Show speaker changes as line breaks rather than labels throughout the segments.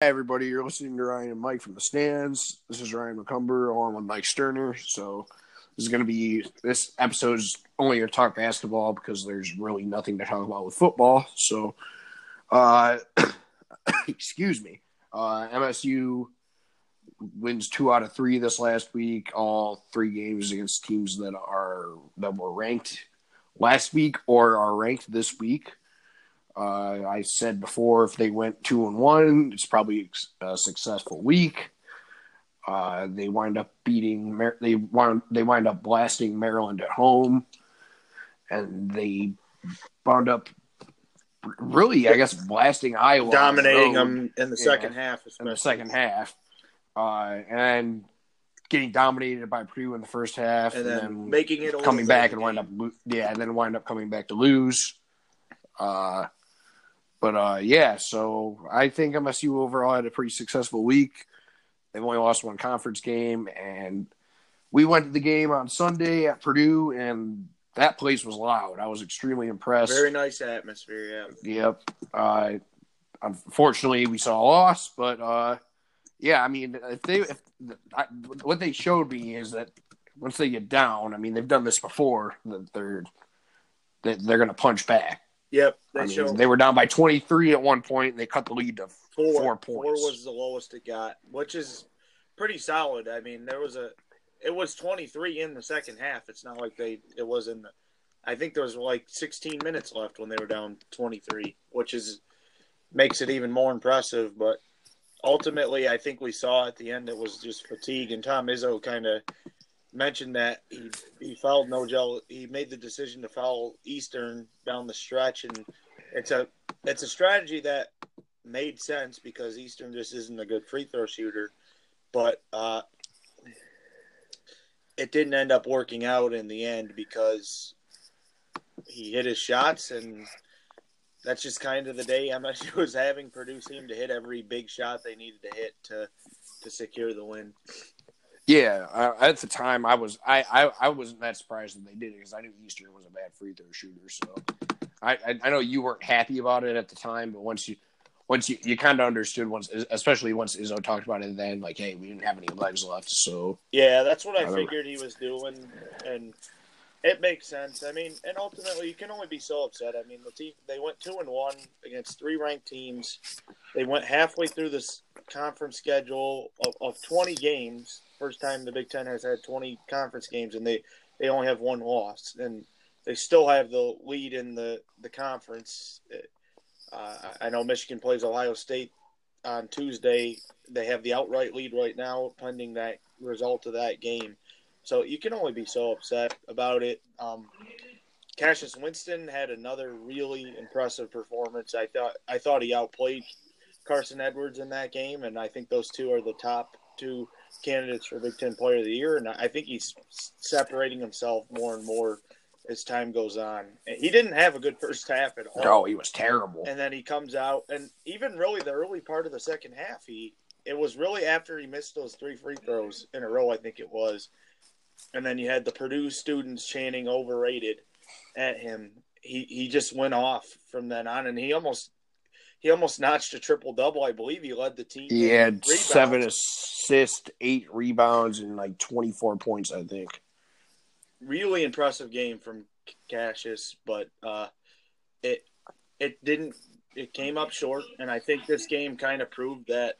Hey everybody, you're listening to Ryan and Mike from the stands. This is Ryan McCumber along with Mike Sterner. So this is going to be this episode is only going to talk basketball because there's really nothing to talk about with football. So, uh, excuse me. Uh, MSU wins two out of three this last week. All three games against teams that are that were ranked last week or are ranked this week. Uh, I said before, if they went two and one, it's probably a successful week. Uh, they wind up beating. They wind. They wind up blasting Maryland at home, and they wound up really, I guess, blasting Iowa,
dominating
the
them in the second
Yeah,
half.
in the second half, uh, and getting dominated by Purdue in the first half,
and then making it
coming back and wind up yeah, and then wind up coming back to lose. Uh, but uh, yeah, so I think MSU overall had a pretty successful week. They've only lost one conference game, and we went to the game on Sunday at Purdue, and that place was loud. I was extremely impressed.
Very nice atmosphere. Yeah.
Yep. Uh, unfortunately, we saw a loss, but uh, yeah, I mean, if they, if I, what they showed me is that once they get down, I mean, they've done this before. That they're that they're going to punch back.
Yep. They
I mean,
showed
they were down by twenty three at one point. And they cut the lead to
four.
four
Four was the lowest it got, which is pretty solid. I mean, there was a. It was 23 in the second half. It's not like they. It was in the. I think there was like 16 minutes left when they were down 23, which is makes it even more impressive. But ultimately, I think we saw at the end it was just fatigue, and Tom Izzo kind of mentioned that he he fouled Nojel. He made the decision to foul Eastern down the stretch, and it's a it's a strategy that made sense because Eastern just isn't a good free throw shooter, but uh, it didn't end up working out in the end because he hit his shots and. That's just kind of the day MSU was having. Purdue seemed to hit every big shot they needed to hit to to secure the win.
Yeah, uh, at the time, I was I, I, I wasn't that surprised that they did it because I knew Eastern was a bad free throw shooter. So I, I I know you weren't happy about it at the time, but once you once you, you kind of understood once, especially once Izzo talked about it, then like, hey, we didn't have any legs left, so
Yeah, that's what I
I
figured he was doing, and it makes sense. I mean, and ultimately, you can only be so upset. I mean, the team they went two and one against three ranked teams. They went halfway through this conference schedule of, of twenty games. First time the Big Ten has had twenty conference games, and they they only have one loss, and they still have the lead in the the conference. Uh, I know Michigan plays Ohio State on Tuesday. They have the outright lead right now, pending that result of that game. So you can only be so upset about it. Um, Cassius Winston had another really impressive performance. I thought I thought he outplayed Carson Edwards in that game, and I think those two are the top two candidates for Big Ten Player of the Year. And I think he's separating himself more and more as time goes on. He didn't have a good first half at all
oh, he was terrible.
and then he comes out and even really the early part of the second half he it was really after he missed those three free throws in a row i think it was and then you had the purdue students chanting overrated at him he he just went off from then on and he almost he almost notched a triple double i believe he led the team
He had
rebounds.
seven assists, eight rebounds, and like twenty four points, I think.
really impressive game from Cassius, but uh, it it didn't it came up short, and I think this game kind of proved that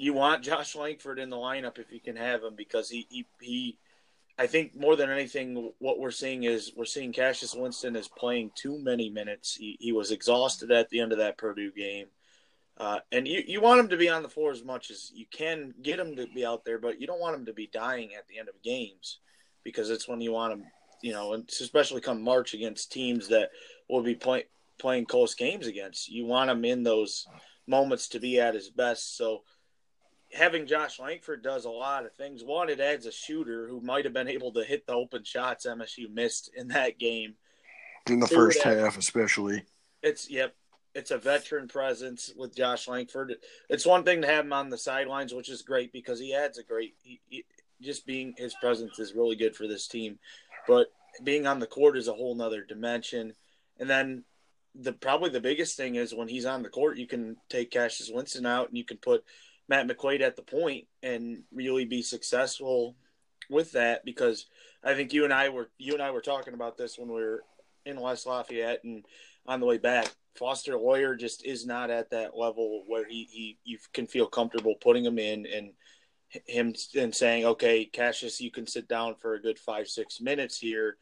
you want Josh Langford in the lineup if you can have him because he he, he I think more than anything what we're seeing is we're seeing Cassius Winston is playing too many minutes. He he was exhausted at the end of that Purdue game. Uh, and you, you want him to be on the floor as much as you can get him to be out there, but you don't want him to be dying at the end of games because it's when you want them, you know, and especially come March against teams that will be play, playing close games against. You want him in those moments to be at his best. So having Josh Langford does a lot of things. One, it adds a shooter who might have been able to hit the open shots MSU missed in that game.
In the first
that-
half, especially.
It's yep. It's a veteran presence with Josh Langford. It's one thing to have him on the sidelines, which is great because he adds a great. He, he, just being his presence is really good for this team, but being on the court is a whole nother dimension. And then the probably the biggest thing is when he's on the court, you can take Cassius Winston out and you can put Matt McQuaid at the point and really be successful with that because I think you and I were you and I were talking about this when we were in West Lafayette and on the way back. Foster Loyer just is not at that level where he, he you can feel comfortable putting him in and him and saying, okay, Cassius, you can sit down for a good five six minutes here,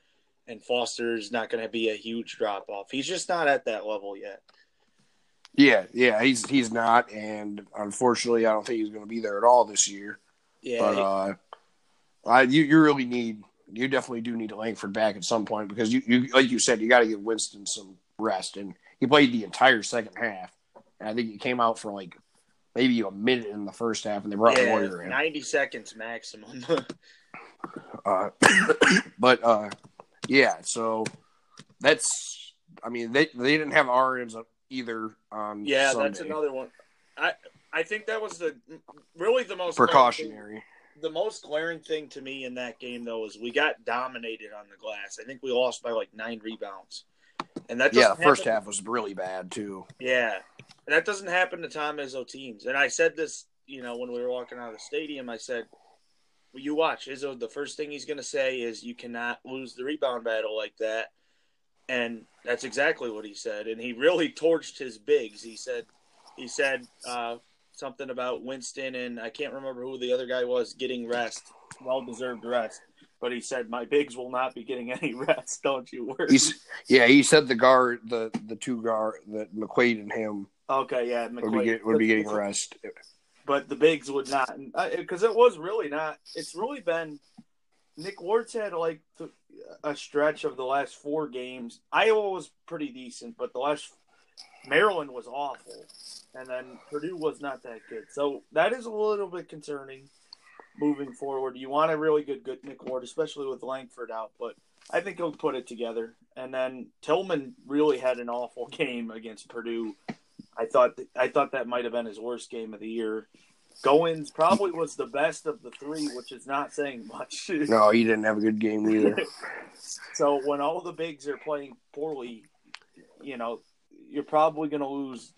and Foster's not going to be a huge drop off. He's just not at that level yet.
Yeah, yeah, he's he's not, and unfortunately, I don't think he's going to be there at all this year.
Yeah,
But uh, I, you you really need you definitely do need to Langford back at some point because you, you like you said you got to give Winston some rest, and he played the entire second half, and I think he came out for like maybe a minute in the first half, and they brought
yeah,
Loyer in.
ninety seconds maximum.
Uh, but uh, yeah, so that's I mean they they didn't have Ahrens either on
yeah,
Sunday.
that's another one. I I think that was the really the most
precautionary.
the most glaring thing to me in that game though is we got dominated on the glass. I think we lost by like nine rebounds, and that
Yeah, the first
happen-
half was really bad too.
Yeah, and that doesn't happen to Tom Izzo teams. And I said this, you know, when we were walking out of the stadium, I said, well, "You watch Izzo. The first thing he's going to say is you cannot lose the rebound battle like that." And that's exactly what he said. And he really torched his bigs. He said, he said uh, something about Winston and I can't remember who the other guy was getting rest, well deserved rest. But he said, "My bigs will not be getting any rest. Don't you worry."
He's yeah, he said the guard the the two guard that McQuaid and him
okay, yeah,
would be get, would be getting rest.
but the bigs would not because it was really not it's really been nick ward's had like th- a stretch of the last four games. Iowa was pretty decent but the last maryland was awful. And then purdue was not that good. So that is a little bit concerning moving forward. You want a really good good nick ward especially with langford out but i think he'll put it together. And then tillman really had an awful game against purdue. I thought th- I thought that might have been his worst game of the year. Goins probably was the best of the three, which is not saying much.
No, he didn't have a good game either.
so when all the bigs are playing poorly, you know, you're probably going to lose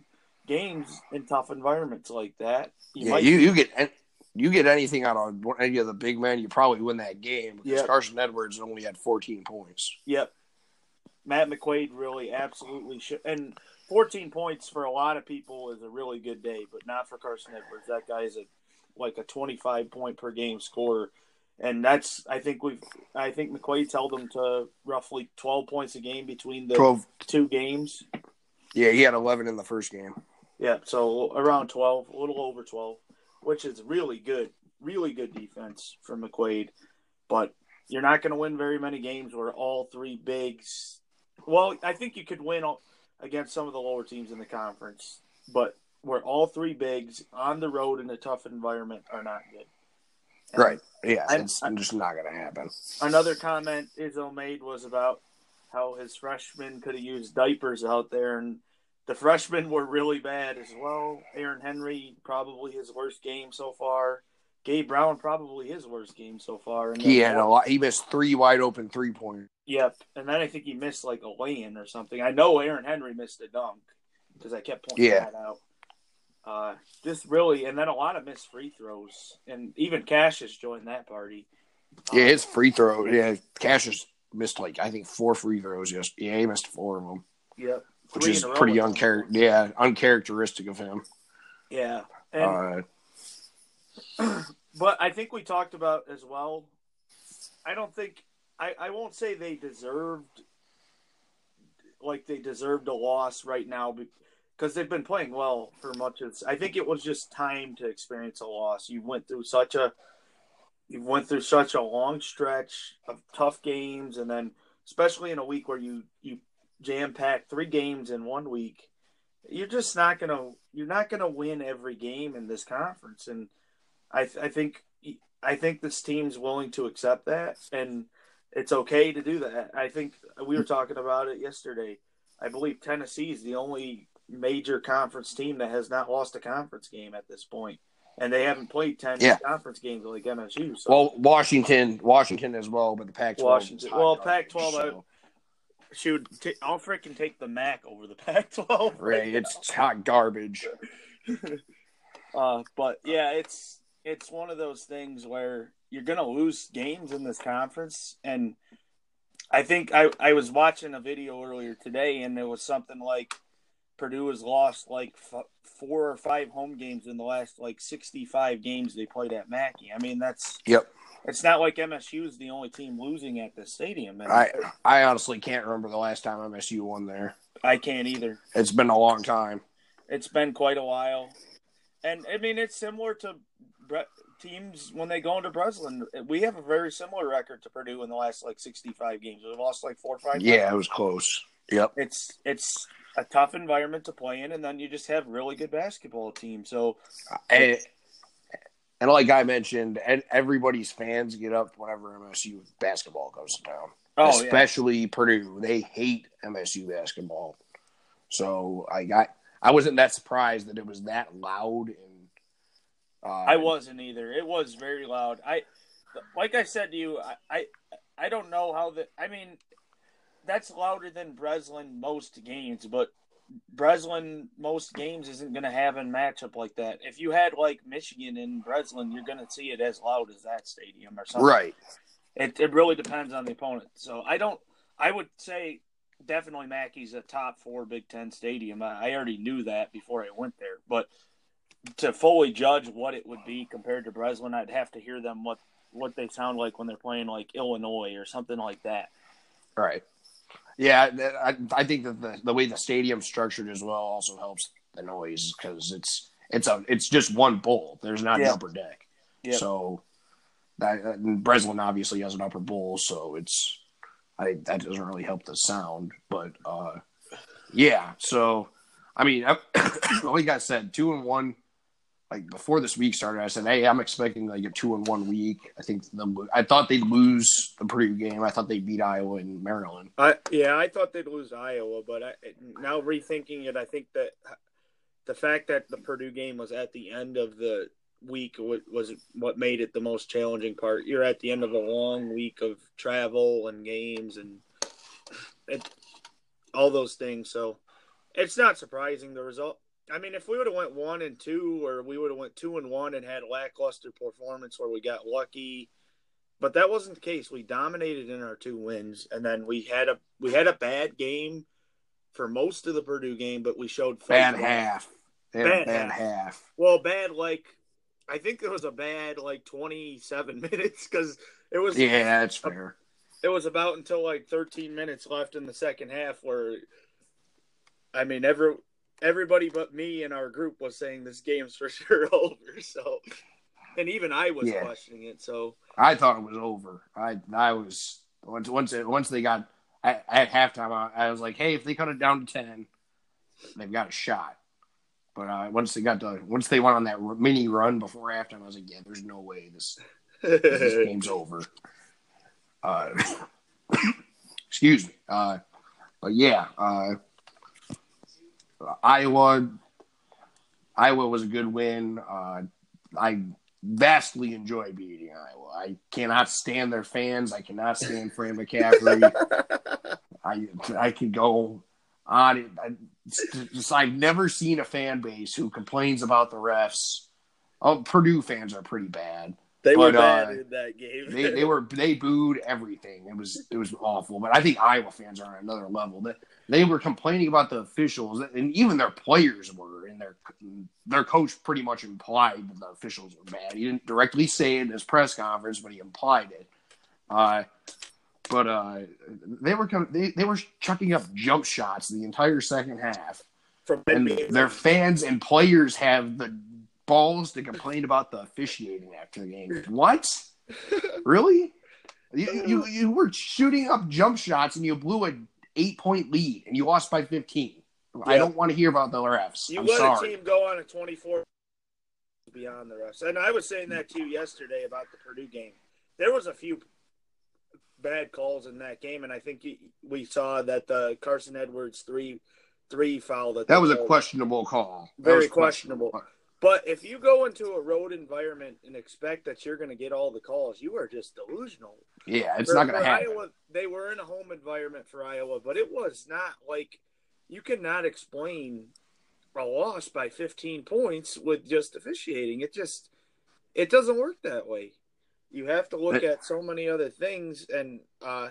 games in tough environments like that. You
yeah,
might,
you you get you get anything out of any of the big men, you probably win that game because
Yeah.
Carson Edwards only had 14 points.
Yep. Matt McQuaid really absolutely should. And 14 points for a lot of people is a really good day, but not for Carson Edwards. That guy is a like a 25 point per game scorer. And that's I think we've I think McQuaid's held him to roughly 12 points a game between the
12.
two games.
Yeah, he had 11 in the first game.
Yeah, so around 12, a little over 12, which is really good, really good defense from McQuaid. But you're not going to win very many games where all three bigs. Well, I think you could win all, against some of the lower teams in the conference, but where all three bigs on the road in a tough environment are not good. And
Right. Yeah,
I'm-
it's just not going to happen.
Another comment Izzo made was about how his freshmen could have used diapers out there, and the freshmen were really bad as well. Aaron Henry probably his worst game so far. Gabe Brown probably his worst game so far. And
He had a lot. He missed three wide open three pointers.
Yep, and then I think he missed like a lay-in or something. I know Aaron Henry missed a dunk because I kept pointing
Yeah.
that out. Uh, just really, and then a lot of missed free throws, and even Cassius joined that party.
Yeah,
Um,
his free throw. Yeah, Cassius missed like I think four free throws. Yes, yeah, he missed four of them,
yep,
which
Three
is
in
pretty unchar- Yeah, uncharacteristic of him.
Yeah, and
Uh,
But I think we talked about as well. I don't think I, I won't say they deserved like they deserved a loss right now because they've been playing well for much of. I think it was just time to experience a loss. You went through such a you went through such a long stretch of tough games, and then especially in a week where you you jam pack three games in one week. You're just not gonna you're not gonna win every game in this conference, and I, th- I think I think this team's willing to accept that, and it's okay to do that. I think we were talking about it yesterday. I believe Tennessee is the only major conference team that has not lost a conference game at this point, and they haven't played ten
Yeah.
conference games like MSU. So
well, Washington, Washington as well, but the Pac-12. is
Washington- well,
garbage,
Pac-12, I-
so-
Shoot, t- I'll freaking take the MAC over the Pac-12.
Right, it's hot garbage.
Uh, but yeah, it's it's one of those things where you're gonna lose games in this conference, and I think I I was watching a video earlier today, and it was something like Purdue has lost like f- four or five home games in the last like 65 games they played at Mackey. I mean, that's
Yep.
It's not like MSU is the only team losing at this stadium. And
I I honestly can't remember the last time MSU won there.
I can't either.
It's been a long time.
It's been quite a while, and I mean it's similar to teams when they go into Breslin. We have a very similar record to Purdue in the last like sixty-five games. We've lost like four or five.
Yeah, it was close. Yep.
it's it's a tough environment to play in, and then you just have really good basketball team. So
And, and like I mentioned, and everybody's fans get up whenever MSU basketball goes to town.
oh yeah,
especially Purdue. They hate MSU basketball. So I got I wasn't that surprised that it was that loud and uh,
I wasn't either. It was very loud. I like I said to you, I I, I don't know how the. I mean, that's louder than Breslin most games, but Breslin most games isn't going to have a matchup like that. If you had like Michigan and Breslin, you're going to see it as loud as that stadium or something.
right.
It it really depends on the opponent. So I don't. I would say definitely Mackey's a top four Big Ten stadium. I, I already knew that before I went there, but to fully judge what it would be compared to Breslin, I'd have to hear them what what they sound like when they're playing like Illinois or something like that.
Right. Yeah, I, I think that the, the way the stadium's structured as well also helps the noise because it's it's a it's just one bowl. There's not
Yeah.
an upper deck,
Yep.
so that Breslin obviously has an upper bowl, so it's I that doesn't really help the sound, but uh, yeah. So I mean, like I said, two and one. Like before this week started, I said, "Hey, I'm expecting like a two and one week." I think the I thought they'd lose the Purdue game. I thought they'd beat Iowa and Maryland.
I yeah, I thought they'd lose Iowa, but I, now rethinking it, I think that the fact that the Purdue game was at the end of the week wa- was what made it the most challenging part. You're at the end of a long week of travel and games and it, all those things, so it's not surprising the result. I mean, if we would have went one and two, or we would have went two and one and had lackluster performance where we got lucky, but that wasn't the case. We dominated in our two wins, and then we had a we had a bad game for most of the Purdue game, but we showed.
Bad half. They had a
Bad
bad
half.
half.
Well, bad like I think there was a bad like twenty seven minutes because it was
Yeah, that's fair.
it was about until like 13 minutes left in the second half where I mean every everybody but me in our group was saying this game's for sure over so and even I was
Yeah.
questioning it so
I thought it was over. I I was once once it, once they got at, at halftime. I, I was like, hey, if they cut it down to ten, they've got a shot. But uh, once they got to once they went on that mini run before halftime, I was like, yeah, there's no way this this game's over. Uh, excuse me. Uh, but yeah, uh, Iowa. Iowa was a good win. Uh, I vastly enjoy beating Iowa. I cannot stand their fans. I cannot stand Fran McCaffery. I I could go on. it. I, just, I've never seen a fan base who complains about the refs. Oh, Purdue fans are pretty bad
they were bad
uh,
in that game
they they were they booed everything. It was it was awful. But I think Iowa fans are on another level. That they were complaining about the officials, and even their players were. And their their coach pretty much implied that the officials were bad. He didn't directly say it in his press conference, but he implied it. Uh, but uh, they were they they were chucking up jump shots the entire second half
from
and their fans and players have the balls to complain about the officiating after the game. What? really? You, you you were shooting up jump shots and you blew an eight point lead and you lost by fifteen. I don't want to hear about the refs.
You
I'm
let
sorry.
a team go on a 24 beyond the refs. And I was saying that to you yesterday about the Purdue game. There was a few bad calls in that game, and I think we saw that the Carson Edwards three three foul that
That was a questionable call.
Very
was
questionable. But if you go into a road environment and expect that you're going to get all the calls, you are just delusional.
Yeah, it's
For-
not going to happen.
Iowa, they were in a home environment for Iowa, but it was not like you cannot explain a loss by 15 points with just officiating. It just it doesn't work that way. You have to look at so many other things, and uh,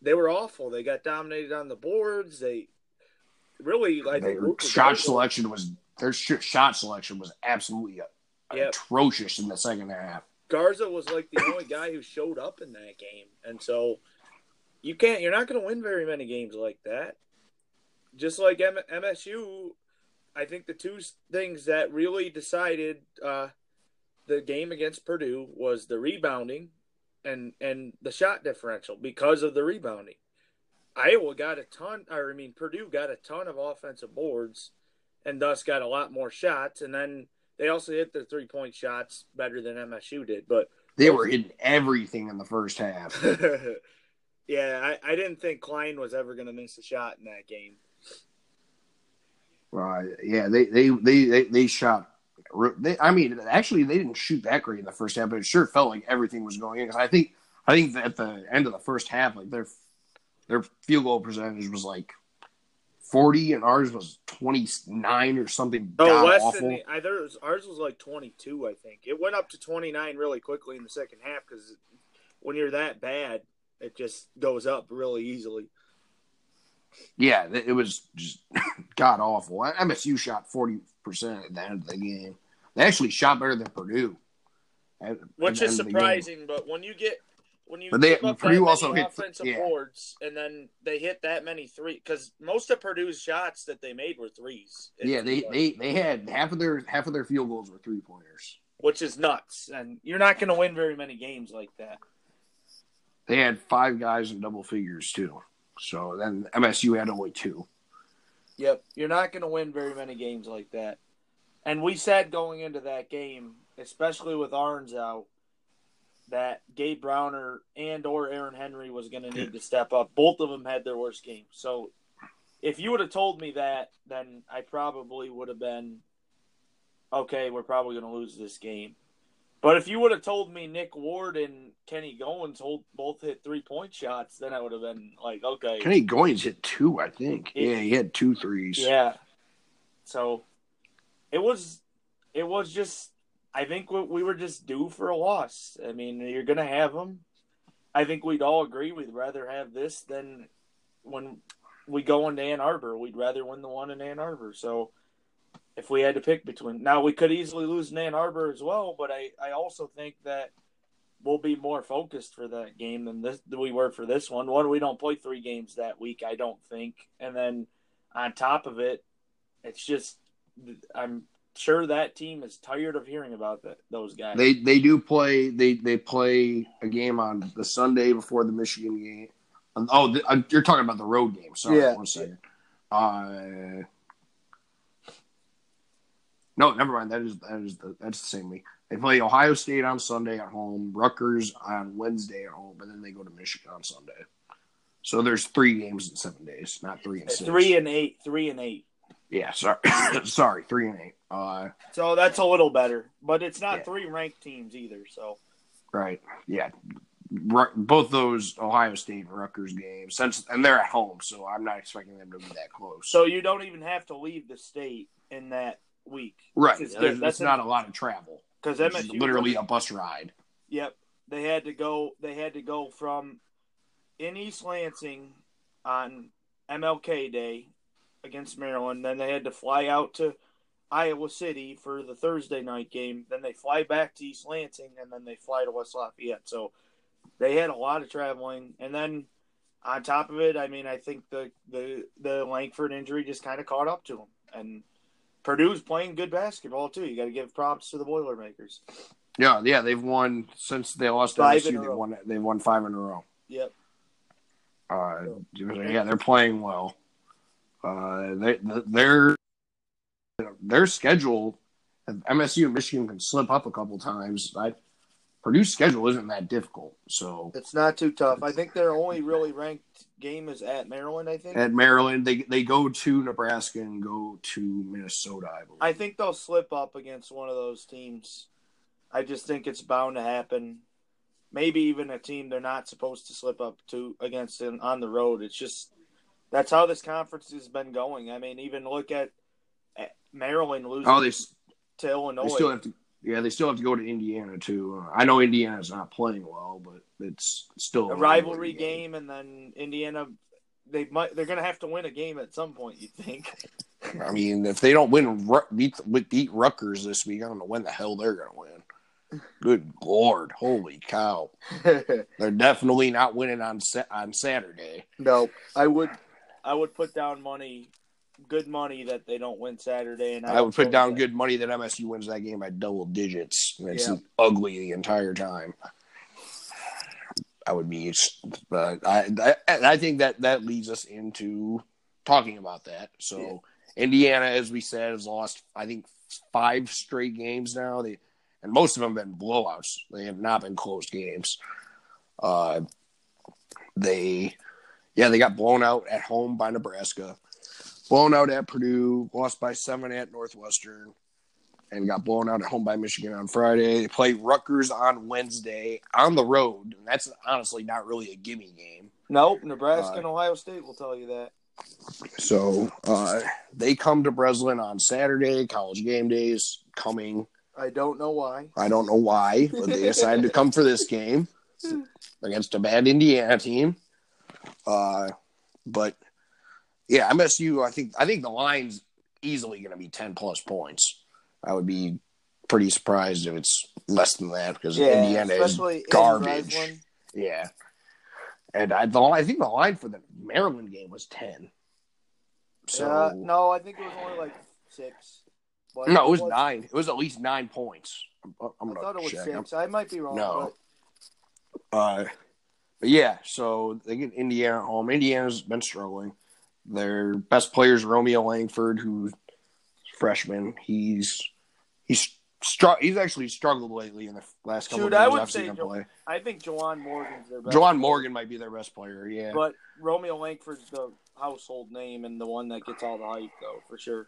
they were awful. They got dominated on the boards. They really, like
shot
Garza-
selection was their sh- shot selection was absolutely uh,
Yep.
atrocious in the second half.
Garza was like the only guy who showed up in that game, and so you can't. You're not going to win very many games like that. Just like M- MSU, I think the two things that really decided uh, the game against Purdue was the rebounding and and the shot differential because of the rebounding. Iowa got a ton, or I mean Purdue got a ton of offensive boards, and thus got a lot more shots, and then they also hit their three point shots better than MSU did. But
They were hitting everything in the first half.
yeah, I, I didn't think Cline was ever going to miss a shot in that game.
Uh, yeah, they they they they, they shot. They, I mean, actually, they didn't shoot that great in the first half, but it sure felt like everything was going in. 'Cause I think I think that at the end of the first half, like their their field goal percentage was like forty, and ours was twenty nine or something.
Oh, less
awful.
than the, I thought was, ours was like 22, I think. It went up to 29 really quickly in the second half because when you're that bad, it just goes up really easily.
Yeah, it it was just god awful. MSU shot forty percent at the end of the game. They actually shot better than Purdue, at-
Which
at
is
the end of the game.
surprising, but when you get when you
But they-
give up
Purdue
that many
also hit-
offensive
yeah.
boards and then they hit that many three because most of Purdue's shots that they made were threes.
Yeah, they, they they had half of their half of their field goals were three pointers.
which is nuts, and you're not going to win very many games like that.
They had five guys in double figures too. So then MSU had only two.
Yep, you're not going to win very many games like that. And we said going into that game, especially with Ahrens out, that Gabe Browner and or Aaron Henry was going to need to step up. Both of them had their worst games. So if you would have told me that, then I probably would have been okay. We're probably going to lose this game. But if you would have told me Nick Ward and Kenny Goins hold, both hit three point shots, then I would have been like, okay,
Kenny Goins hit two, I think. Yeah, he had two threes.
Yeah. So it was it was just I think we, we were just due for a loss. I mean, you're going to have them. I think we'd all agree we'd rather have this than when we go into Ann Arbor. We'd rather win the one in Ann Arbor. So if we had to pick between now we could easily lose in Ann Arbor as well, but I, I also think that we'll be more focused for that game than this than we were for this one. One, we don't play three games that week, I don't think. And then on top of it, it's just I'm sure that team is tired of hearing about that those guys.
They they do play they they play a game on the Sunday before the Michigan game. Oh, uh, you're talking about the road game. Sorry,
Yeah.
one second. Uh, no, never mind. That is that is the that's the same week. They play Ohio State on Sunday at home, Rutgers on Wednesday at home, and then they go to Michigan on Sunday. So there's three games in seven days, not three and six.
three and eight, three and eight.
Yeah, sorry, sorry, three and eight. Uh,
So that's a little better, but it's not
Yeah.
three ranked teams either. So
right, yeah. Ru- Both those Ohio State and Rutgers games, since and they're at home, so I'm not expecting them to be that close.
so you don't even have to leave the state in that week,
right, there's,
that's
not a lot of travel.
because
It's
MSU
literally a bus ride.
Yep, they had to go. They had to go from in East Lansing on MLK Day against Maryland. Then they had to fly out to Iowa City for the Thursday night game. Then they fly back to East Lansing, and then they fly to West Lafayette. So they had a lot of traveling, and then on top of it, I mean, I think the the the Langford injury just kind of caught up to them, and Purdue's playing good basketball too. You got to give props to the Boilermakers.
Yeah, yeah, they've won since they lost to
Five
MSU. They won. They won five in a row.
Yep.
Uh, yeah, they're playing well. Uh, they their their schedule, MSU and Michigan can slip up a couple times. I Purdue's schedule isn't that difficult. So
It's not too tough. I think their only really ranked game is at Maryland. I think.
at Maryland, they they go to Nebraska and go to Minnesota. I believe.
I think they'll slip up against one of those teams. I just think it's bound to happen. Maybe even a team they're not supposed to slip up to against in, on the road. It's just that's how this conference has been going. I mean, even look at, at Maryland losing
oh, they,
to Illinois.
they still have to. Yeah, they still have to go to Indiana too. Uh, I know Indiana's not playing well, but it's still
a rivalry game, and then Indiana. They might. They're going to have to win a game at some point. You think?
I mean, if they don't win, beat beat Rutgers this week, I don't know when the hell they're going to win. Good lord, holy cow! They're definitely not winning on on Saturday.
no, I would. I would put down money, good money that they don't win Saturday, and
I would put down
think-
good money that MSU wins that game by double digits. And It's
Yeah.
ugly the entire time. I would be, but I, I I think that that leads us into talking about that. So Indiana, as we said, has lost I think five straight games now. They and most of them have been blowouts. They have not been close games. Uh, they, yeah, they got blown out at home by Nebraska, blown out at Purdue, lost by seven at Northwestern, and got blown out at home by Michigan on Friday. They play Rutgers on Wednesday on the road, and that's honestly not really a gimme game.
Nope, Nebraska
Uh,
and Ohio State will tell you that.
So uh, they come to Breslin on Saturday. College game days coming.
I don't know why.
I don't know why, but they decided to come for this game against a bad Indiana team. Uh, but yeah, MSU. I think I think the line's easily going to be ten plus points. I would be pretty surprised if it's less than that because
Yeah,
Indiana is
especially in
garbage. Yeah. And I, the, I think the line for the Maryland game was ten. So
Uh, no, I think it was only like six. But
no, it was nine. It was at least nine points. I'm, I'm
I thought it was
check.
6 I might be wrong.
No. Uh, but yeah, so they get Indiana home. Indiana's been struggling. Their best player is Romeo Langford, who's freshman. He's he's str- he's actually struggled lately in the last couple
Shoot,
of games I've seen him
Jo-
play.
I think Juwan Morgan's their best.
Juwan Morgan might be their best player. Yeah,
But Romeo Langford's the household name and the one that gets all the hype, though, for sure.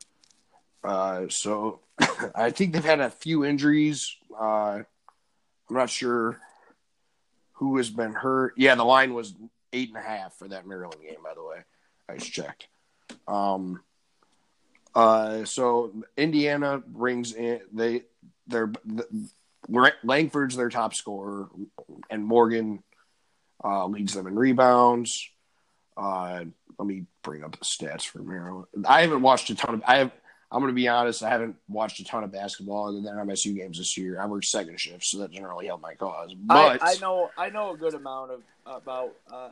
Uh, so I think they've had a few injuries. Uh, I'm not sure who has been hurt. Yeah, the line was eight and a half for that Maryland game, by the way. I just checked. Um, uh, so Indiana brings in they they're the, Langford's their top scorer, and Morgan uh, leads them in rebounds. Uh, let me bring up the stats for Maryland. I haven't watched a ton of. I have. I'm going to be honest. I haven't watched a ton of basketball other than MSU games this year. I work second shift, so that doesn't really help my cause. But
I, I know I know a good amount of about. Uh,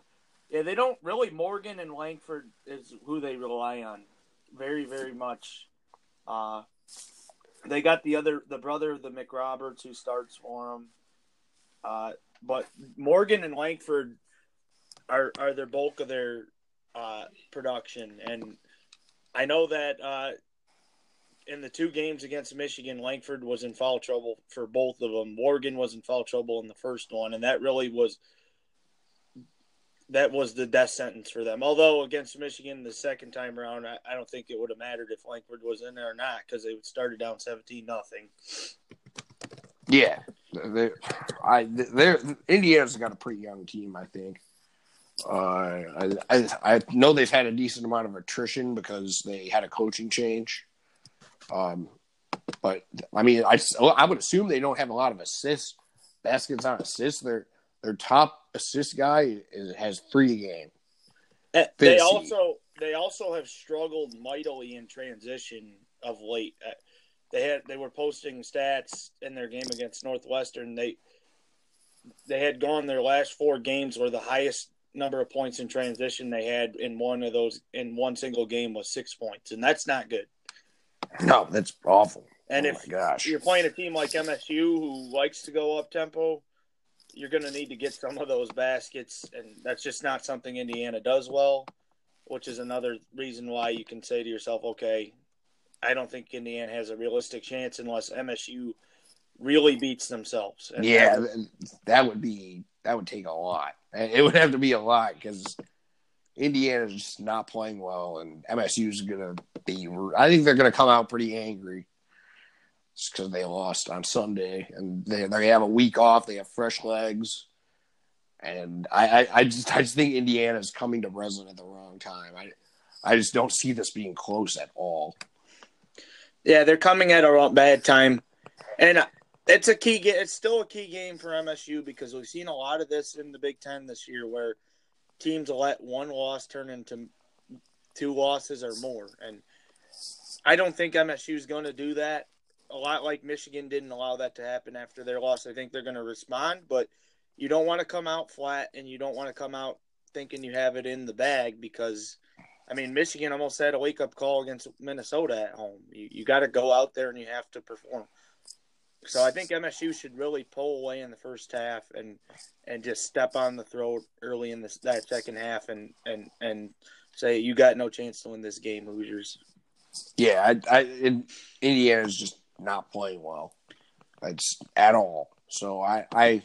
yeah, they don't really. Morgan and Langford is who they rely on, very very much. Uh, they got the other the brother of the McRoberts who starts for them. Uh, but Morgan and Langford are are their bulk of their uh, production, and I know that uh, in the two games against Michigan, Langford was in foul trouble for both of them. Morgan was in foul trouble in the first one, and that really was that was the death sentence for them. Although against Michigan the second time around, I, I don't think it would have mattered if Langford was in there or not because they started down seventeen nothing.
yeah, they, I they're Indiana's got a pretty young team. I think. Uh, I, I I know they've had a decent amount of attrition because they had a coaching change. Um, but I mean, I I would assume they don't have a lot of assists, baskets on assists. Their their top assist guy is, has three a game.
Eh, They also they also have struggled mightily in transition of late. Uh, They had they were posting stats in their game against Northwestern. They they had gone their last four games where the highest number of points in transition they had in one of those in one single game was six points, and that's not good.
No, that's awful.
And
oh
if
my gosh,
you're playing a team like MSU who likes to go up tempo, you're going to need to get some of those baskets, and that's just not something Indiana does well. Which is another reason why you can say to yourself, "Okay, I don't think Indiana has a realistic chance unless MSU really beats themselves. And
yeah,
that-
would be that would take a lot. It would have to be a lot because Indiana's just not playing well, and MSU is gonna be. I think they're gonna come out pretty angry just because they lost on Sunday, and they they have a week off. They have fresh legs, and I I, I just I just think Indiana's coming to Breslin at the wrong time. I I just don't see this being close at all.
Yeah, they're coming at a bad time, and uh, it's a key. It's still a key game for MSU because we've seen a lot of this in the Big Ten this year, where teams let one loss turn into two losses or more, and I don't think MSU is going to do that. A lot like Michigan didn't allow that to happen after their loss. I think they're going to respond, but you don't want to come out flat, and you don't want to come out thinking you have it in the bag because I mean, Michigan almost had a wake up call against Minnesota at home. You, you got to go out there and you have to perform. So I think MSU should really pull away in the first half and and just step on the throat early in this that second half and and and say you got no chance to win this game, Hoosiers.
Yeah, I, I in, Indiana's just not playing well. It's at all. So I, I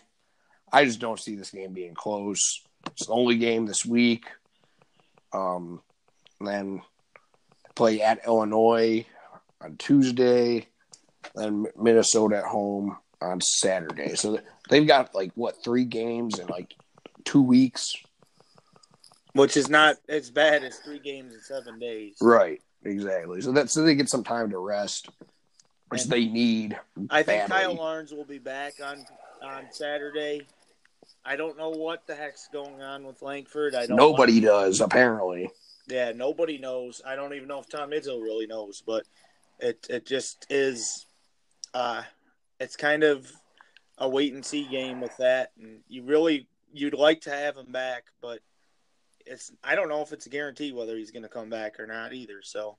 I just don't see this game being close. It's the only game this week. Um, and then play at Illinois on Tuesday, then Minnesota at home on Saturday. So they've got like what three games in like two weeks.
Which is not as bad as three games in seven days.
Right. Exactly. So that so they get some time to rest, which
And-
they need.
I think. Kyle Ahrens will be back on on Saturday. I don't know what the heck's going on with Langford. I don't
Nobody does apparently.
Yeah, nobody knows. I don't even know if Tom Izzo really knows, but it it just is. Uh, it's kind of a wait and see game with that, and you really you'd like to have him back, but it's I don't know if it's a guarantee whether he's going to come back or not either. So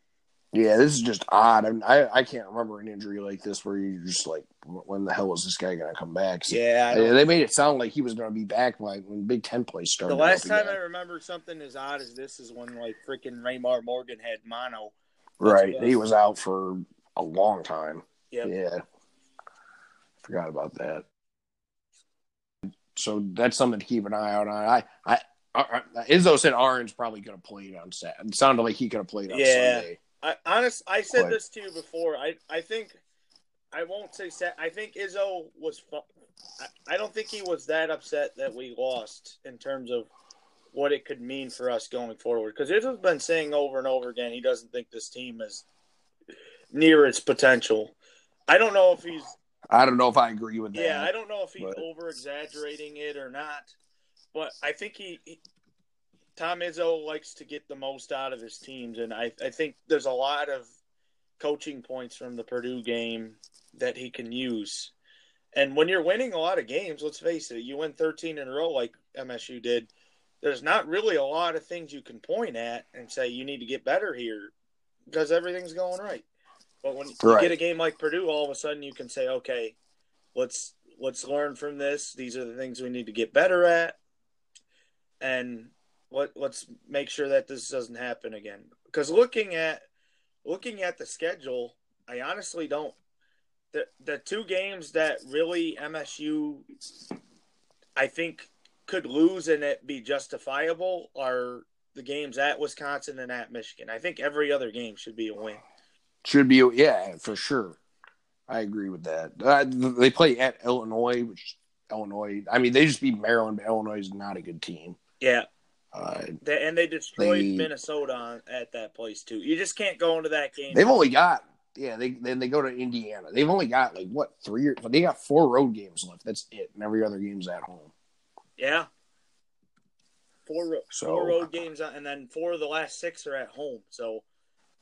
Yeah, this is just odd. I, mean, I I can't remember an injury like this where you're just like, when the hell is this guy going to come back? So,
yeah,
they, they made it sound like he was going to be back like when Big Ten play started.
the last time. I remember something as odd as this is when like freaking Raymar Morgan had mono.
right, he was out for a long time.
Yep.
Yeah, forgot about that. So that's something to keep an eye out on. I I. I Izzo said Ahrens probably going to play it on Saturday. It sounded like he could have played on
Yeah.
Sunday.
I honest, I said
But-
this to you before. I I think I won't say. I think Izzo was. I, I don't think he was that upset that we lost in terms of what it could mean for us going forward. Because Izzo's been saying over and over again he doesn't think this team is near its potential. I don't know if he's
I don't know if I agree with that.
yeah, I don't know if he's over exaggerating it or not, but I think he, he Tom Izzo likes to get the most out of his teams, and I, I think there's a lot of coaching points from the Purdue game that he can use. And when you're winning a lot of games, let's face it, you win 13 in a row like MSU did. There's not really a lot of things you can point at and say you need to get better here because everything's going right. But when you get a game like Purdue, all of a sudden you can say, okay, let's let's learn from this. These are the things we need to get better at, and let let's make sure that this doesn't happen again. Because looking at looking at the schedule, I honestly don't. The the two games that really MSU, I think, could lose and it be justifiable are the games at Wisconsin and at Michigan. I think every other game should be a win.
Should be, yeah, for sure. I agree with that. Uh, they play at Illinois, which Illinois. I mean, they just beat Maryland, but Illinois is not a good team.
Yeah,
Uh,
They, and they destroyed
They-
Minnesota on, at that place too. You just can't go into that game.
they've only got, yeah. They then they go to Indiana. They've only got like what three? Or, they got four road games left. That's it, and every other game's at home.
yeah, four
So-
four road games, and then four of the last six are at home. So,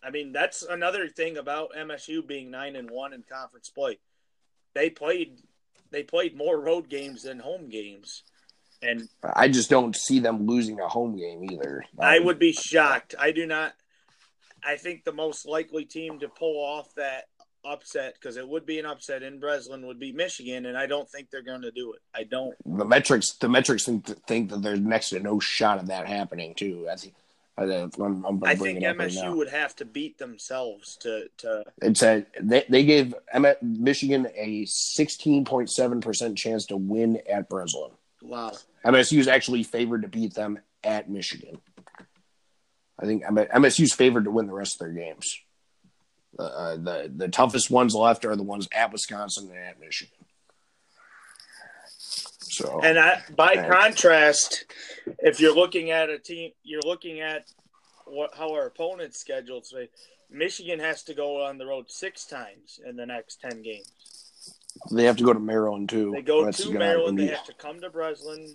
I mean, that's another thing about MSU being nine and one in conference play. They played they played more road games than home games, and
I just don't see them losing a home game either.
I would be shocked. I do not. I think the most likely team to pull off that upset because it would be an upset in Breslin would be Michigan, and I don't think they're going to do it. I don't.
the metrics. The metrics think, think that there's next to no shot of that happening too. I think I'm, I'm
I think MSU right would have to beat themselves to to.
It's a they, they gave Michigan a 16.7 percent chance to win at Breslin.
Wow.
MSU is actually favored to beat them at Michigan. I think MSU's favored to win the rest of their games. Uh, the the toughest ones left are the ones at Wisconsin and at Michigan. So,
and I, by contrast, if you're looking at a team, you're looking at what how our opponents scheduled. So Michigan has to go on the road six times in the next ten games.
They have to go to Maryland too.
They go That's to Maryland. They have to come to Breslin.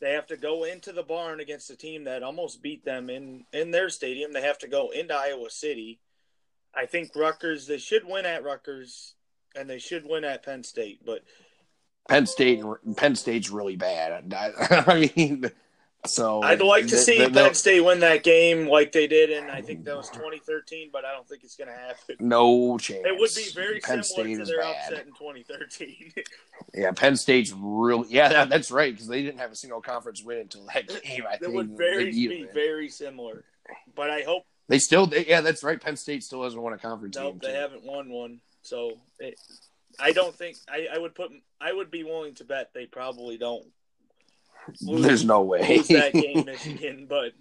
They have to go into the barn against a team that almost beat them in in their stadium. They have to go into Iowa City. I think Rutgers. They should win at Rutgers, and they should win at Penn State. But
Penn State, Penn State's really bad. I, I mean, so
I'd like to see Penn State win that game like they did in I think that was 2013, but I don't think it's going to happen.
No chance.
It would be very Penn similar State to their bad. upset in 2013.
yeah, Penn State's really yeah, that, that's right because they didn't have a single conference win until that game. I
it think would very be very similar, but I hope
they still. They, yeah, that's right. Penn State still hasn't won a conference.
Nope, they too. haven't won one. So it, I don't think I, I would put. I would be willing to bet they probably don't
lose, There's no way
lose that game, Michigan. But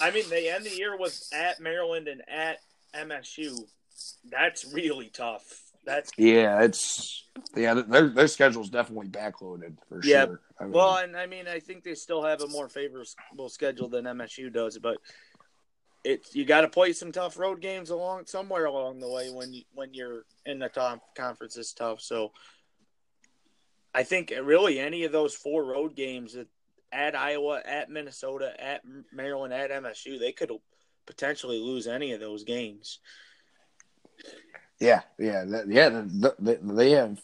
I mean, they end the year with at Maryland and at MSU. That's really tough. That's
yeah, it's yeah. Their their schedule's definitely backloaded for yeah. sure.
I mean, well, and I mean, I think they still have a more favorable schedule than MSU does, but it's you got to play some tough road games along somewhere along the way when you when you're in the top conference is tough. So I think really any of those four road games at Iowa, at Minnesota, at Maryland, at MSU, they could potentially lose any of those games.
Yeah, yeah, yeah. They have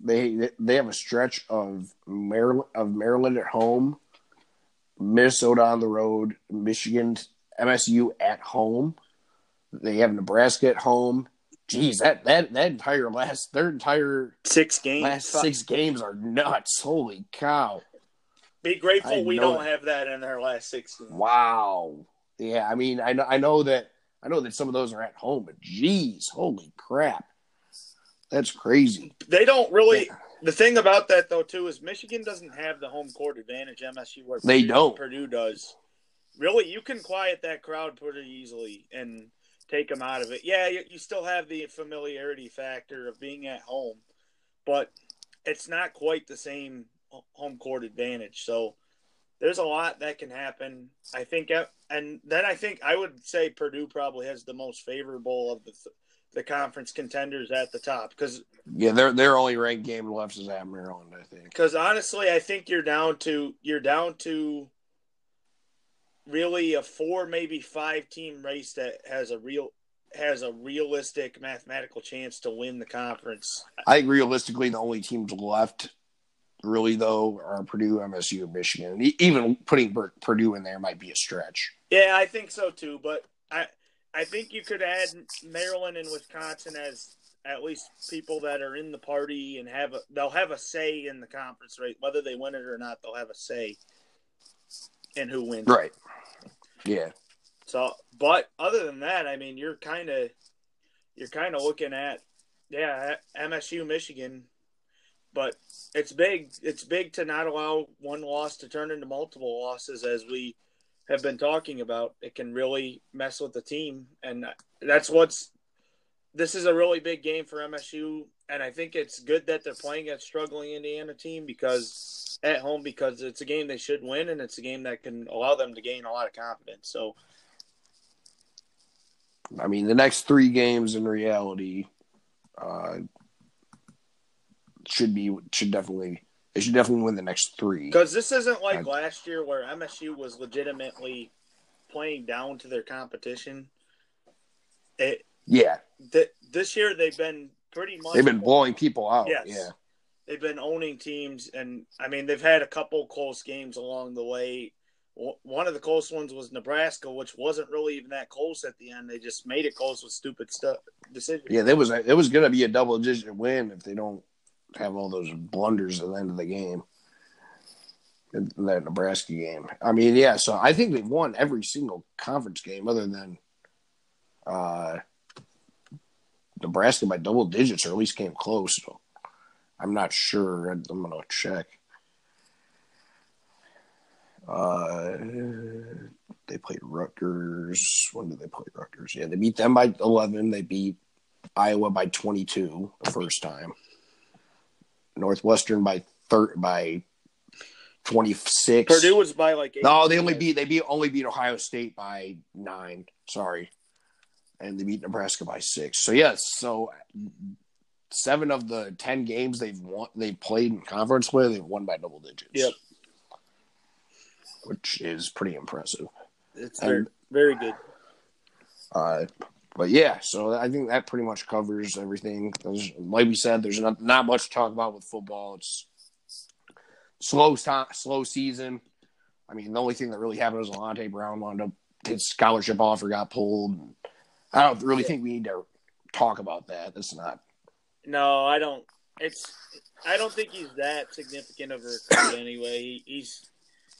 they they have a stretch of Maryland of Maryland at home, Minnesota on the road, Michigan, MSU at home. They have Nebraska at home, Geez, that that that entire last their entire
six games
last six games are nuts. Holy cow!
Be grateful we don't that. have that in our last six. Games.
Wow. Yeah, I mean, I know, I know that I know that some of those are at home, but geez, holy crap, that's crazy.
They don't really. Yeah. The thing about that though too is Michigan doesn't have the home court advantage. MSU where
they Purdue, don't.
Purdue does. Really, you can quiet that crowd pretty easily, and take them out of it. Yeah, you, you still have the familiarity factor of being at home, but it's not quite the same home court advantage. So there's a lot that can happen. I think, uh, and then I think I would say Purdue probably has the most favorable of the the conference contenders at the top because
yeah, their their only ranked game left is at Maryland. I think
because honestly, I think you're down to you're down to really a four, maybe five team race that has a real has a realistic mathematical chance to win the conference.
I think realistically the only teams left really though are Purdue, MSU, and Michigan. And even putting Purdue in there might be a stretch.
Yeah, I think so too. But I I think you could add Maryland and Wisconsin as at least people that are in the party and have a they'll have a say in the conference rate whether they win it or not. They'll have a say in who wins.
Right. Yeah.
So, but other than that, I mean, you're kind of you're kind of looking at yeah, MSU, Michigan, but it's big. It's big to not allow one loss to turn into multiple losses, as we have been talking about. It can really mess with the team, and that's what's. This is a really big game for MSU, and I think it's good that they're playing a struggling Indiana team because at home because it's a game they should win, and it's a game that can allow them to gain a lot of confidence. So
I mean, the next three games in reality uh, should be should definitely they should definitely win the next three.
Because this isn't like last year where MSU was legitimately playing down to their competition. It,
yeah.
Th- this year they've been pretty much
they've been blowing people out. Yes. Yeah.
They've been owning teams, and I mean they've had a couple close games along the way one of the close ones was Nebraska, which wasn't really even that close at the end. They just made it close with stupid stuff decisions.
Yeah, there was it was going to be a double digit win if they don't have all those blunders at the end of the game. that Nebraska game. I mean, yeah. So I think they've won every single conference game other than uh, Nebraska by double digits, or at least came close. So I'm not sure. I'm gonna check. Uh, they played Rutgers. When did they play Rutgers? Yeah, they beat them by 11. They beat Iowa by 22 the first time. Northwestern by thir- by 26.
Purdue was by like eight.
No, they only beat they beat only beat Ohio State by nine. Sorry, and they beat Nebraska by six. So yes, so seven of the ten games they've won they played in conference play they've won by double digits.
Yep.
which is pretty impressive.
It's very, very good.
Uh, but yeah, so I think that pretty much covers everything. There's, like we said, there's not not much to talk about with football. It's slow time, slow season. I mean, the only thing that really happened was Alante Brown wound up his scholarship offer got pulled. I don't really think we need to talk about that. That's not.
No, I don't. It's. I don't think he's that significant of a recruit anyway. He, he's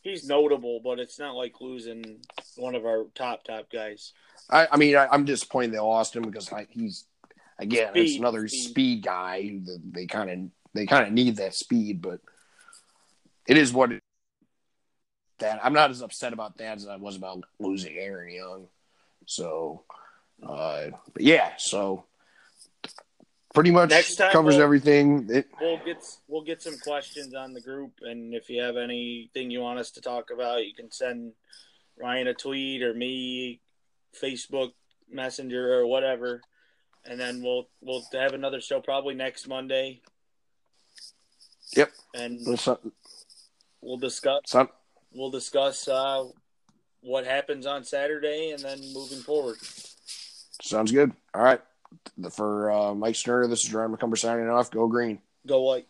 he's notable, but it's not like losing one of our top top guys.
I, I mean, I, I'm disappointed they lost him because I, he's again it's another
speed.
speed, guy. They kind of they kind of need that speed, but it is what it, that I'm not as upset about that as I was about losing Aaron Young. So, uh, but yeah, so pretty much covers
we'll-
everything. It,
We'll get we'll get some questions on the group, and if you have anything you want us to talk about, you can send Ryan a tweet or me, Facebook Messenger or whatever, and then we'll we'll have another show probably next Monday.
Yep.
and we'll discuss we'll discuss uh, what happens on Saturday, and then moving forward.
Sounds good. All right, for uh, Mike Sterner, this is Ryan McCumber signing off. Go green.
Go white.